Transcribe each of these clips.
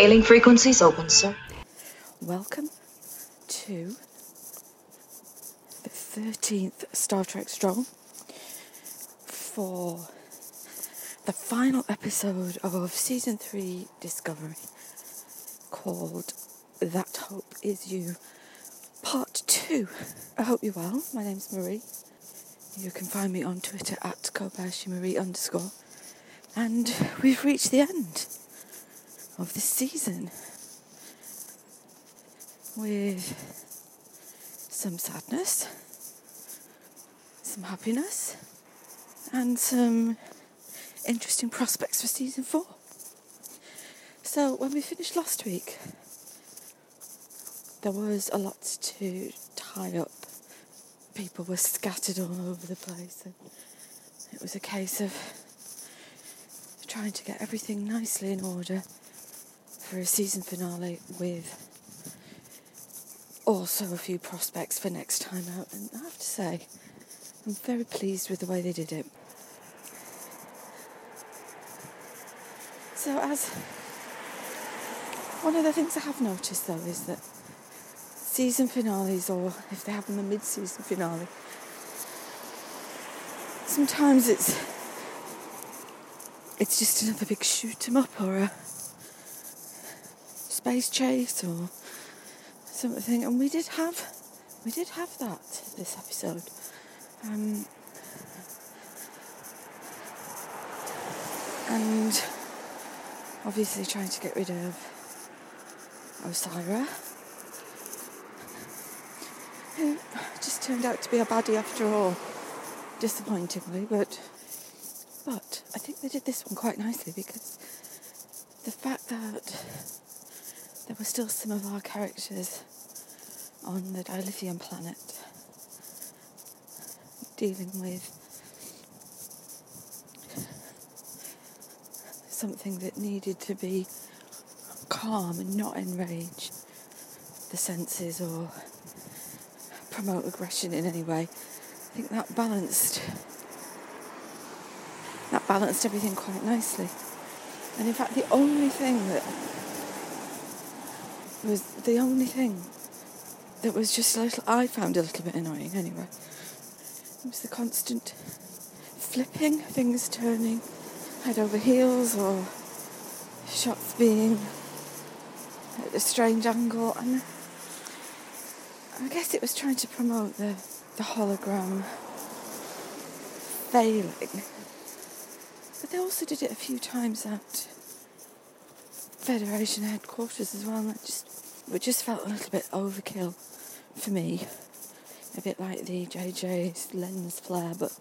Hailing frequencies open, sir. Welcome to the 13th Star Trek stroll for the final episode of season 3 Discovery called That Hope Is You Part 2. I hope you're well. My name's Marie. You can find me on Twitter at Kobayashi Marie underscore. And we've reached the end of the season with some sadness, some happiness, and some interesting prospects for season four. So, when we finished last week, there was a lot to tie up. People were scattered all over the place, and it was a case of trying to get everything nicely in order for a season finale with also a few prospects for next time out. And I have to say, I'm very pleased with the way they did it. So, as one of the things I have noticed though is that season finales, or if they have them a mid season finale, sometimes it's it's just another big shoot 'em up or a space chase or something. And we did have we did have that this episode. Um, and obviously trying to get rid of Osyraa, who just turned out to be a baddie after all, disappointingly, but but I think they did this one quite nicely because the fact that there were still some of our characters on the Dilithium planet dealing with something that needed to be calm and not enrage the senses or promote aggression in any way. I think that balanced that balanced everything quite nicely. And in fact the only thing that was the only thing that was just a little, I found a little bit annoying anyway. It was the constant flipping, things turning head over heels or shots being at a strange angle. And I guess it was trying to promote the, the hologram failing. But they also did it a few times at Federation headquarters as well, and it just it just felt a little bit overkill for me. A bit like the JJ's lens flare, but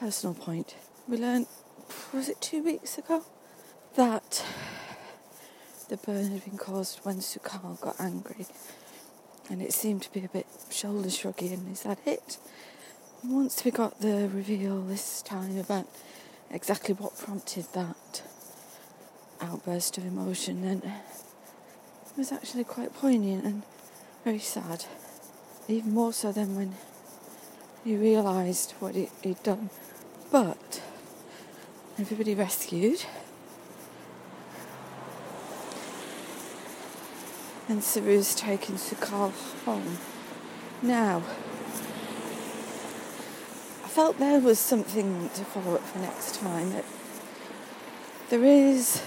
personal point. We learned, was it two weeks ago, that the burn had been caused when Su'Kal got angry, and it seemed to be a bit shoulder shruggy, and is that it? Once we got the reveal this time about exactly what prompted that outburst of emotion, then it was actually quite poignant and very sad. Even more so than when he realised what he, he'd done. But everybody rescued. And Saru's taken Su'Kal home. Now, I felt there was something to follow up for next time. That there is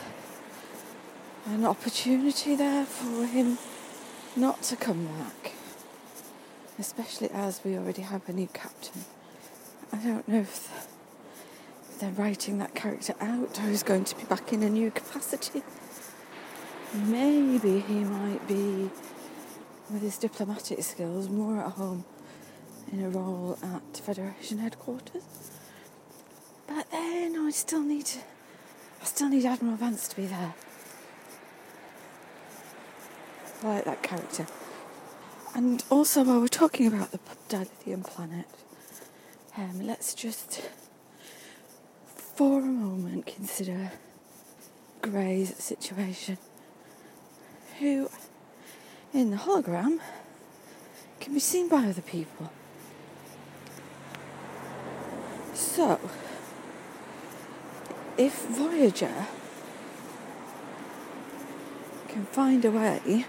an opportunity there for him not to come back, especially as we already have a new captain. I don't know if they're writing that character out or he's going to be back in a new capacity. Maybe he might be, with his diplomatic skills, more at home in a role at Federation headquarters. But then I still need, I still need Admiral Vance to be there. I like that character. And also, while we're talking about the Dilithium planet, um, let's just, for a moment, consider Gray's situation. Who, in the hologram, can be seen by other people. So, if Voyager can find a way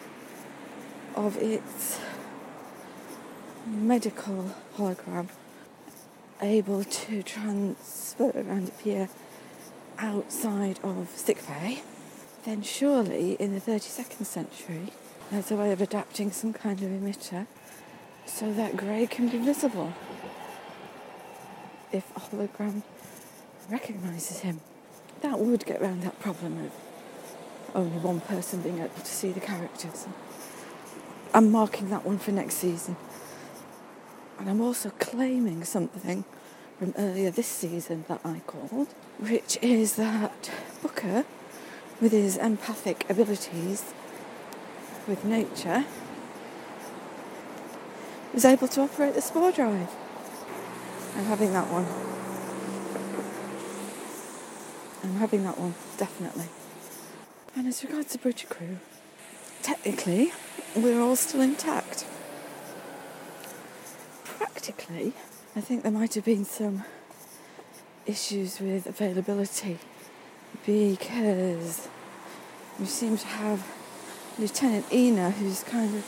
of its medical hologram able to transfer and appear outside of sick sickbay, then surely in the 32nd century there's a way of adapting some kind of emitter so that Gray can be visible if a hologram recognises him. That would get around that problem of only one person being able to see the characters. I'm marking that one for next season. And I'm also claiming something from earlier this season that I called, which is that Booker, with his empathic abilities with nature, was able to operate the spore drive. I'm having that one. I'm having that one, definitely. And as regards the bridge crew, technically, we're all still intact. Practically, I think there might have been some issues with availability because we seem to have Lieutenant Ina, who's kind of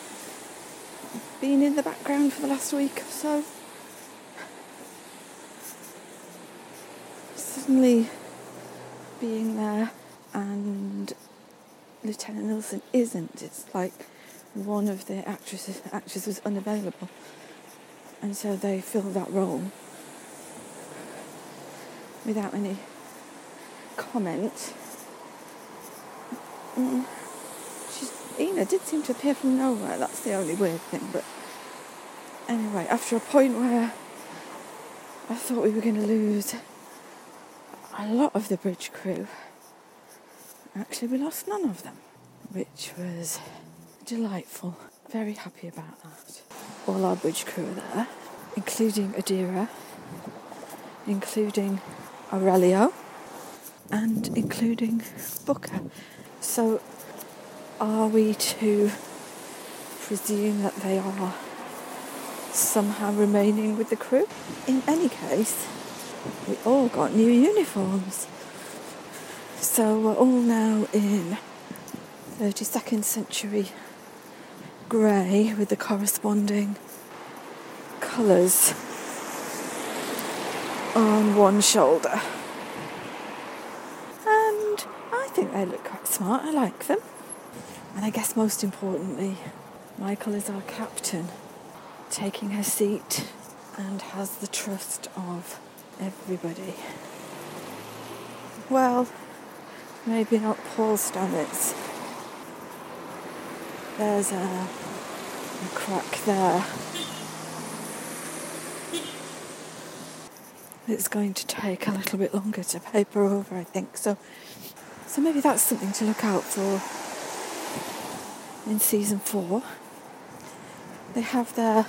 been in the background for the last week or so. Suddenly being there and Lieutenant Nilsson isn't. It's like one of the actresses actors was unavailable. And so they filled that role without any comment. Mm. She's, Ina did seem to appear from nowhere, that's the only weird thing, but anyway, after a point where I thought we were going to lose a lot of the bridge crew, actually we lost none of them, which was delightful. Very happy about that. All our bridge crew are there, including Adira, including Aurellio, and including Booker. So, are we to presume that they are somehow remaining with the crew? In any case, we all got new uniforms. So we're all now in 32nd century grey with the corresponding colours on one shoulder. And I think they look quite smart, I like them. And I guess most importantly, Michael is our captain, taking her seat and has the trust of everybody. Well, maybe not Paul Stamets. There's a, a crack there. It's going to take a little bit longer to paper over, I think. So, so maybe that's something to look out for in season four. They have their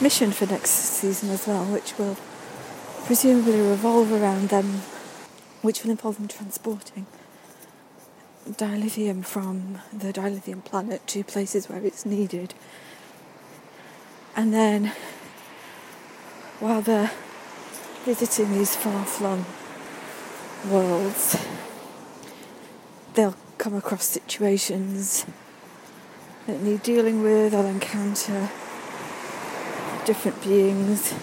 mission for next season as well, which will presumably revolve around them, which will involve them transporting dilithium from the dilithium planet to places where it's needed. And then, while they're visiting these far flung worlds, they'll come across situations that need dealing with, they'll encounter different beings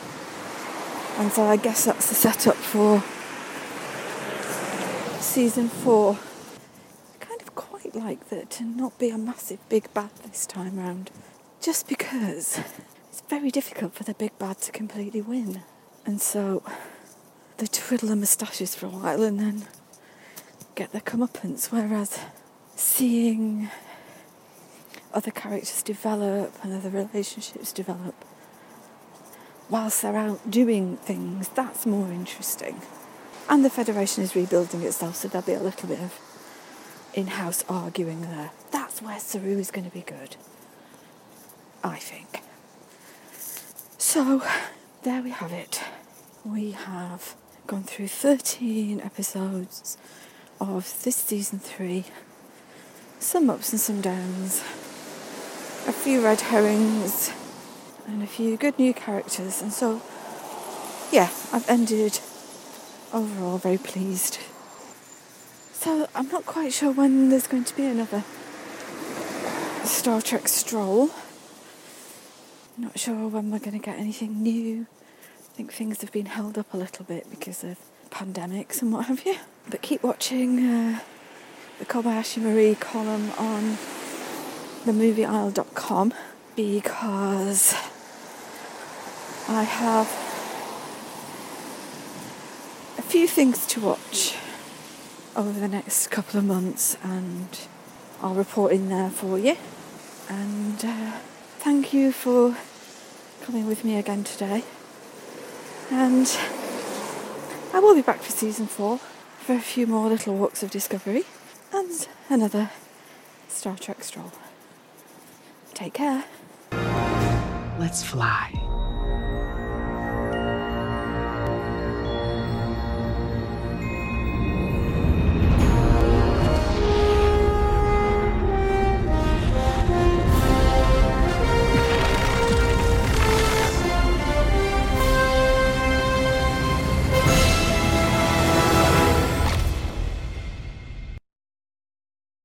and so I guess that's the setup for season four. I kind of quite like that to not be a massive big bad this time round. Just because it's very difficult for the big bad to completely win. And so they twiddle their moustaches for a while and then get their comeuppance. Whereas seeing other characters develop and other relationships develop whilst they're out doing things, that's more interesting. And the Federation is rebuilding itself, so there'll be a little bit of in house arguing there. That's where Saru is going to be good, I think. So, there we have it. We have gone through 13 episodes of this season 3, some ups and some downs, a few red herrings and a few good new characters. And so, yeah, I've ended overall very pleased. So I'm not quite sure when there's going to be another Star Trek stroll. Not sure when we're going to get anything new. I think things have been held up a little bit because of pandemics and what have you. But keep watching uh, the Kobayashi Marie column on themovieisle.com because I have few things to watch over the next couple of months and I'll report in there for you. And uh, thank you for coming with me again today. And I will be back for season four for a few more little walks of discovery and another Star Trek stroll. Take care. Let's fly.